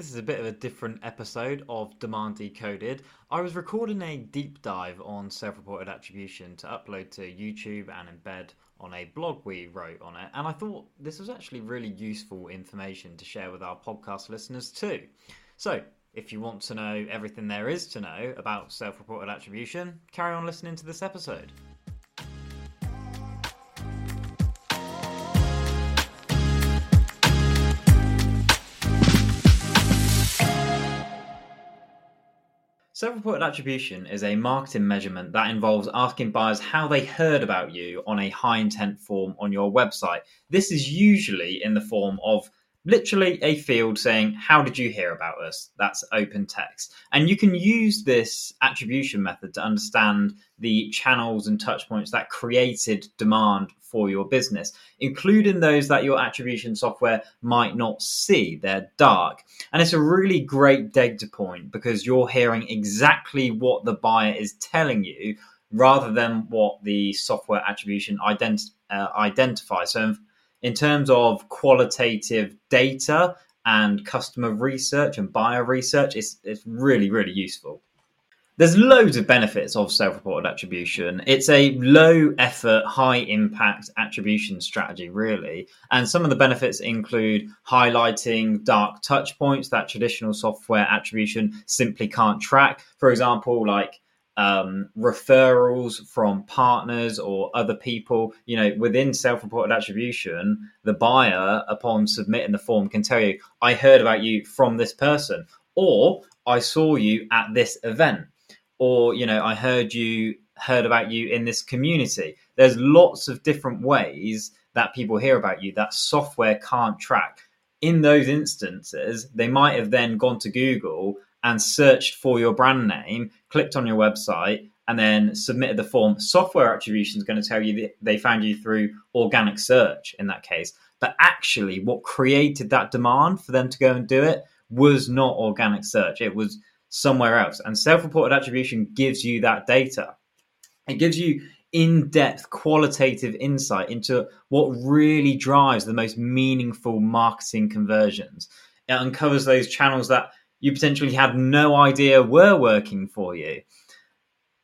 This is a bit of a different episode of Demand Decoded. I was recording a deep dive on self reported attribution to upload to YouTube and embed on a blog we wrote on it, and I thought this was actually really useful information to share with our podcast listeners too. So, if you want to know everything there is to know about self reported attribution, carry on listening to this episode. Self-reported attribution is a marketing measurement that involves asking buyers how they heard about you on a high intent form on your website. This is usually in the form of literally a field saying, How did you hear about us? That's open text. And you can use this attribution method to understand the channels and touch points that created demand for your business, including those that your attribution software might not see. They're dark. And it's a really great data point because you're hearing exactly what the buyer is telling you rather than what the software attribution ident- uh, identifies. So, in terms of qualitative data and customer research and buyer research, it's, it's really, really useful. There's loads of benefits of self reported attribution. It's a low effort, high impact attribution strategy, really. And some of the benefits include highlighting dark touch points that traditional software attribution simply can't track. For example, like um, referrals from partners or other people. You know, within self reported attribution, the buyer, upon submitting the form, can tell you, I heard about you from this person, or I saw you at this event, or, you know, I heard you heard about you in this community. There's lots of different ways that people hear about you that software can't track. In those instances, they might have then gone to Google and searched for your brand name, clicked on your website, and then submitted the form, software attribution is going to tell you that they found you through organic search in that case. But actually, what created that demand for them to go and do it was not organic search, it was somewhere else. And self reported attribution gives you that data. It gives you in depth qualitative insight into what really drives the most meaningful marketing conversions. It uncovers those channels that you potentially had no idea were working for you.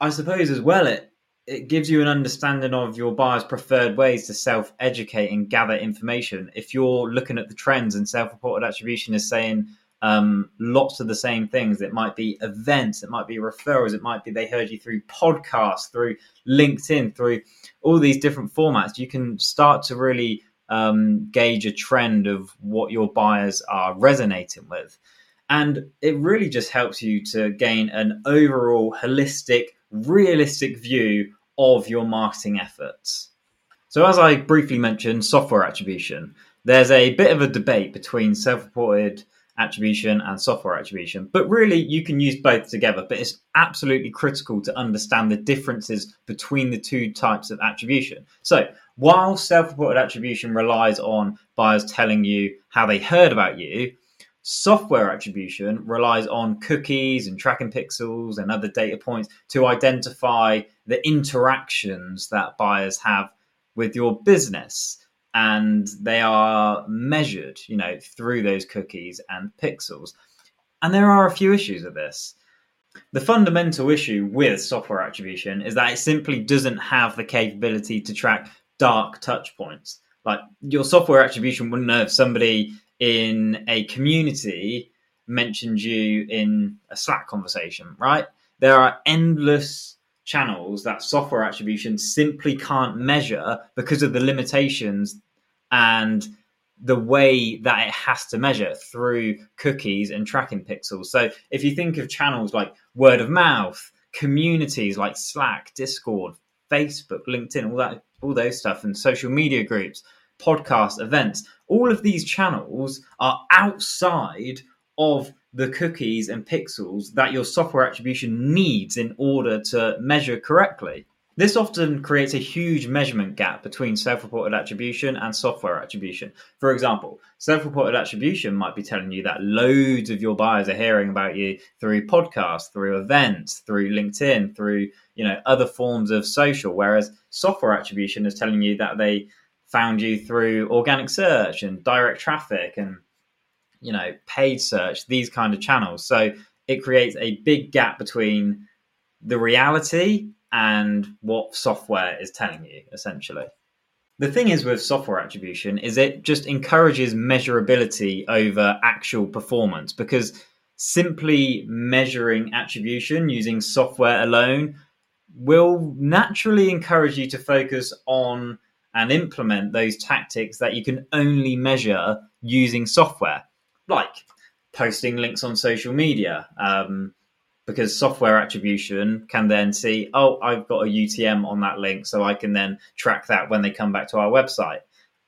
I suppose as well it it gives you an understanding of your buyer's preferred ways to self educate and gather information. If you're looking at the trends and self reported attribution is saying um, lots of the same things, it might be events, it might be referrals, it might be they heard you through podcasts, through LinkedIn, through all these different formats. You can start to really um, gauge a trend of what your buyers are resonating with. And it really just helps you to gain an overall holistic, realistic view of your marketing efforts. So, as I briefly mentioned, software attribution, there's a bit of a debate between self reported attribution and software attribution, but really you can use both together. But it's absolutely critical to understand the differences between the two types of attribution. So, while self reported attribution relies on buyers telling you how they heard about you, Software attribution relies on cookies and tracking pixels and other data points to identify the interactions that buyers have with your business. And they are measured, you know, through those cookies and pixels. And there are a few issues with this. The fundamental issue with software attribution is that it simply doesn't have the capability to track dark touch points. Like your software attribution wouldn't know if somebody in a community mentioned you in a Slack conversation, right? There are endless channels that software attribution simply can't measure because of the limitations and the way that it has to measure through cookies and tracking pixels. So if you think of channels like word of mouth, communities like Slack, Discord, Facebook, LinkedIn, all that all those stuff and social media groups, podcasts, events, all of these channels are outside of the cookies and pixels that your software attribution needs in order to measure correctly. This often creates a huge measurement gap between self reported attribution and software attribution. For example, self reported attribution might be telling you that loads of your buyers are hearing about you through podcasts, through events, through LinkedIn, through you know other forms of social, whereas software attribution is telling you that they found you through organic search and direct traffic and you know, paid search, these kind of channels. So it creates a big gap between the reality and what software is telling you, essentially. The thing is with software attribution is it just encourages measurability over actual performance because simply measuring attribution using software alone will naturally encourage you to focus on and implement those tactics that you can only measure using software, like posting links on social media, um, because software attribution can then see, oh, I've got a UTM on that link, so I can then track that when they come back to our website.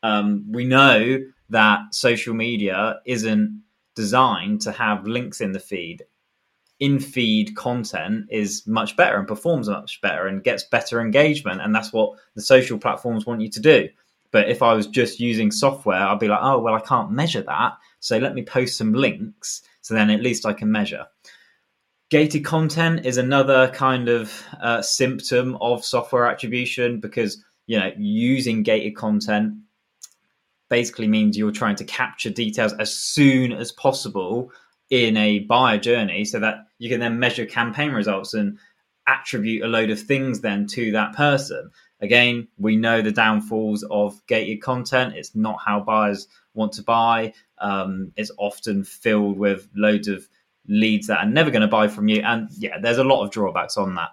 Um, we know that social media isn't designed to have links in the feed. In feed content is much better and performs much better and gets better engagement. And that's what the social platforms want you to do. But if I was just using software, I'd be like, oh, well, I can't measure that. So let me post some links. So then at least I can measure. Gated content is another kind of uh, symptom of software attribution because you know using gated content basically means you're trying to capture details as soon as possible in a buyer journey so that you can then measure campaign results and attribute a load of things then to that person. Again, we know the downfalls of gated content. It's not how buyers want to buy. Um, it's often filled with loads of leads that are never going to buy from you. And yeah, there's a lot of drawbacks on that.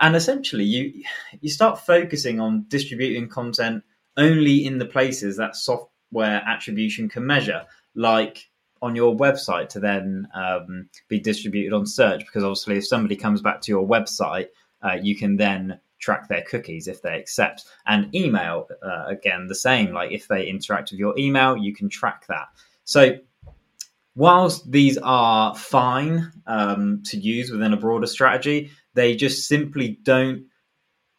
And essentially, you you start focusing on distributing content only in the places that software attribution can measure, like on your website to then um, be distributed on search. Because obviously, if somebody comes back to your website, uh, you can then track their cookies if they accept. And email, uh, again, the same. Like if they interact with your email, you can track that. So whilst these are fine um, to use within a broader strategy, they just simply don't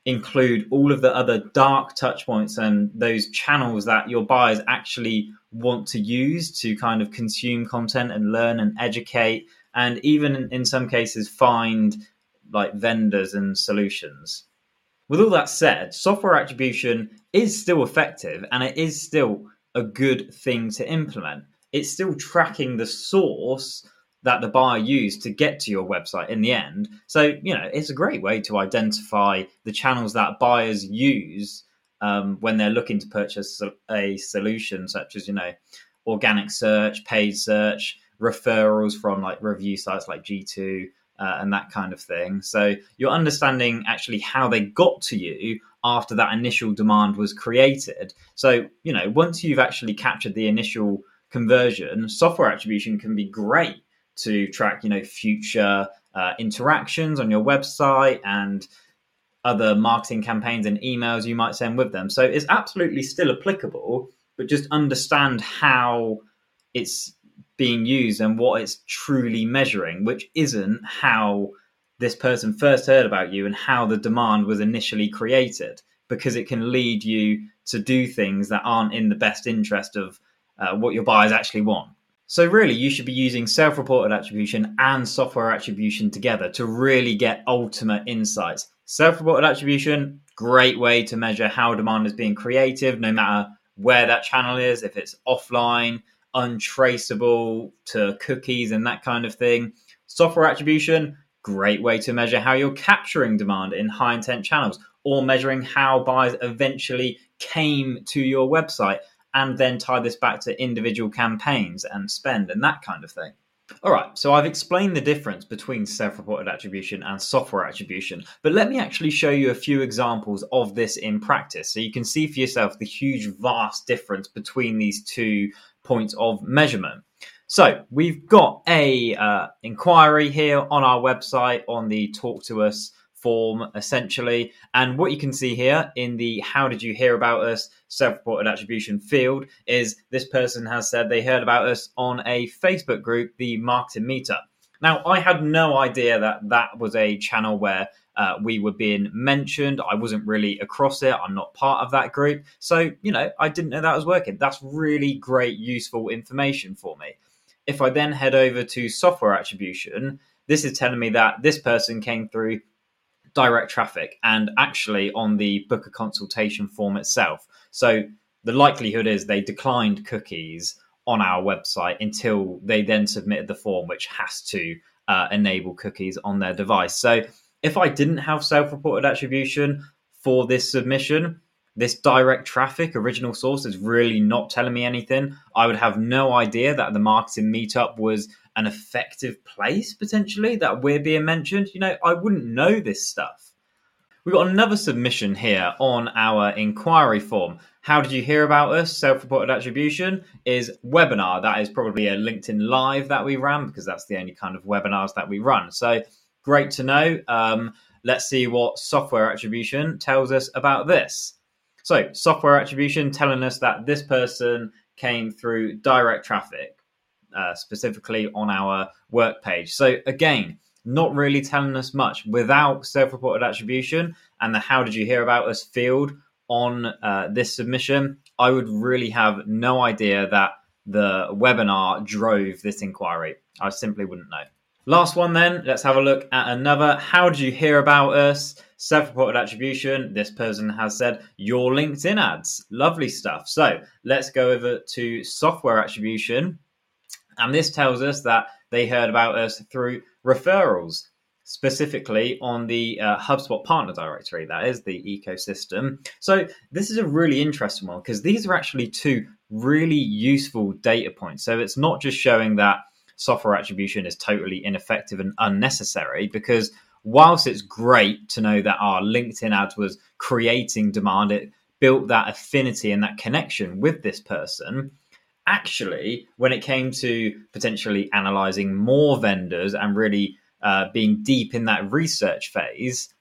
include all of the other dark touch points and those channels that your buyers actually want to use to kind of consume content and learn and educate and even in some cases find like vendors and solutions. With all that said, software attribution is still effective and it is still a good thing to implement it's still tracking the source that the buyer used to get to your website in the end. So, you know, it's a great way to identify the channels that buyers use um, when they're looking to purchase a solution, such as, you know, organic search, paid search, referrals from like review sites like G2. Uh, and that kind of thing. So you're understanding actually how they got to you after that initial demand was created. So, you know, once you've actually captured the initial conversion, software attribution can be great to track, you know, future uh, interactions on your website and other marketing campaigns and emails you might send with them. So it's absolutely still applicable, but just understand how it's being used and what it's truly measuring, which isn't how this person first heard about you and how the demand was initially created, because it can lead you to do things that aren't in the best interest of uh, what your buyers actually want. So, really, you should be using self reported attribution and software attribution together to really get ultimate insights. Self reported attribution, great way to measure how demand is being creative, no matter where that channel is, if it's offline, untraceable to cookies and that kind of thing. Software attribution, great way to measure how you're capturing demand in high intent channels or measuring how buyers eventually came to your website and then tie this back to individual campaigns and spend and that kind of thing. All right, so I've explained the difference between self reported attribution and software attribution, but let me actually show you a few examples of this in practice so you can see for yourself the huge, vast difference between these two points of measurement. So we've got a uh, inquiry here on our website on the Talk to Us form essentially. And what you can see here in the how did you hear about us self reported attribution field is this person has said they heard about us on a Facebook group, the Marketing Meetup. Now, I had no idea that that was a channel where uh, we were being mentioned. I wasn't really across it. I'm not part of that group. So, you know, I didn't know that was working. That's really great, useful information for me. If I then head over to software attribution, this is telling me that this person came through direct traffic and actually on the book a consultation form itself. So the likelihood is they declined cookies on our website until they then submitted the form, which has to uh, enable cookies on their device. So if I didn't have self reported attribution for this submission, this direct traffic original source is really not telling me anything. I would have no idea that the marketing meetup was an effective place potentially that we're being mentioned. You know, I wouldn't know this stuff. We've got another submission here on our inquiry form. How did you hear about us? Self reported attribution is webinar. That is probably a LinkedIn Live that we ran because that's the only kind of webinars that we run. So great to know. Um, let's see what software attribution tells us about this. So, software attribution telling us that this person came through direct traffic, uh, specifically on our work page. So, again, not really telling us much without self reported attribution and the how did you hear about us field on uh, this submission. I would really have no idea that the webinar drove this inquiry. I simply wouldn't know. Last one, then, let's have a look at another. How did you hear about us? Self reported attribution. This person has said your LinkedIn ads. Lovely stuff. So let's go over to software attribution. And this tells us that they heard about us through referrals, specifically on the uh, HubSpot partner directory, that is the ecosystem. So this is a really interesting one because these are actually two really useful data points. So it's not just showing that software attribution is totally ineffective and unnecessary because whilst it's great to know that our LinkedIn ads was creating demand, it built that affinity and that connection with this person. Actually, when it came to potentially analyzing more vendors and really uh, being deep in that research phase,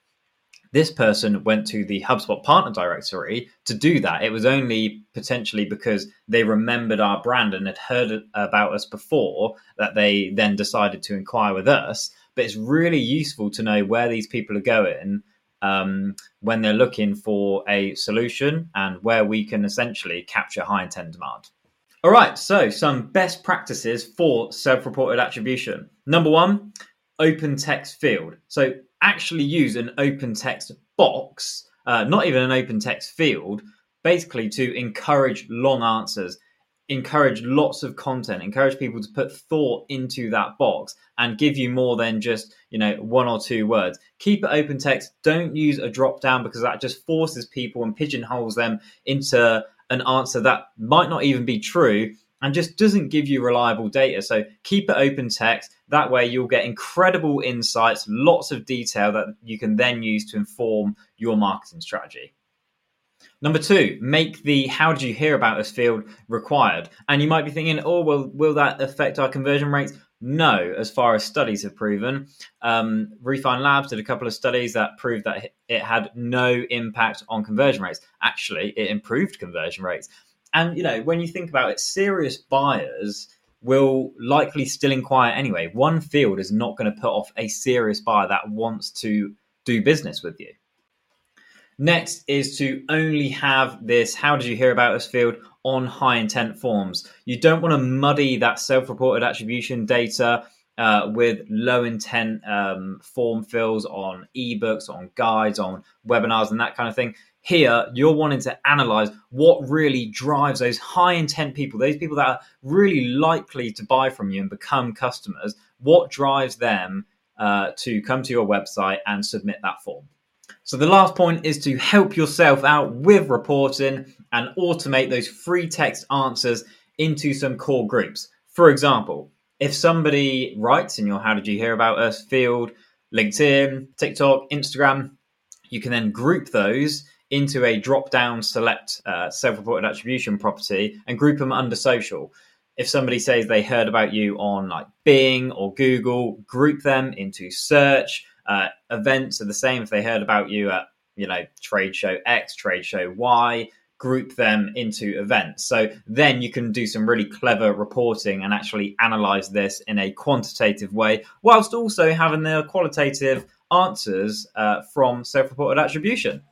this person went to the HubSpot partner directory to do that. It was only potentially because they remembered our brand and had heard about us before that they then decided to inquire with us but it's really useful to know where these people are going um, when they're looking for a solution and where we can essentially capture high intent demand. All right, so some best practices for self reported attribution. Number one, open text field. So actually use an open text box, uh, not even an open text field, basically to encourage long answers encourage lots of content encourage people to put thought into that box and give you more than just you know one or two words. Keep it open text. Don't use a drop down because that just forces people and pigeonholes them into an answer that might not even be true and just doesn't give you reliable data so keep it open text that way you'll get incredible insights lots of detail that you can then use to inform your marketing strategy Number two, make the how did you hear about us field required. And you might be thinking, oh, well, will that affect our conversion rates? No, as far as studies have proven. Um, Refine Labs did a couple of studies that proved that it had no impact on conversion rates. Actually, it improved conversion rates. And, you know, when you think about it, serious buyers will likely still inquire anyway. One field is not going to put off a serious buyer that wants to do business with you. Next is to only have this how did you hear about us field on high intent forms. You don't want to muddy that self reported attribution data uh, with low intent um, form fills on ebooks, on guides, on webinars, and that kind of thing. Here, you're wanting to analyze what really drives those high intent people, those people that are really likely to buy from you and become customers. What drives them uh, to come to your website and submit that form? So the last point is to help yourself out with reporting and automate those free text answers into some core groups. For example, if somebody writes in your How Did You Hear About Us field, LinkedIn, TikTok, Instagram, you can then group those into a drop down select uh, self reported attribution property and group them under social. If somebody says they heard about you on like Bing or Google, group them into search uh, events are the same. If they heard about you at, you know, trade show X, trade show Y, group them into events. So then you can do some really clever reporting and actually analyze this in a quantitative way, whilst also having the qualitative answers uh, from self reported attribution.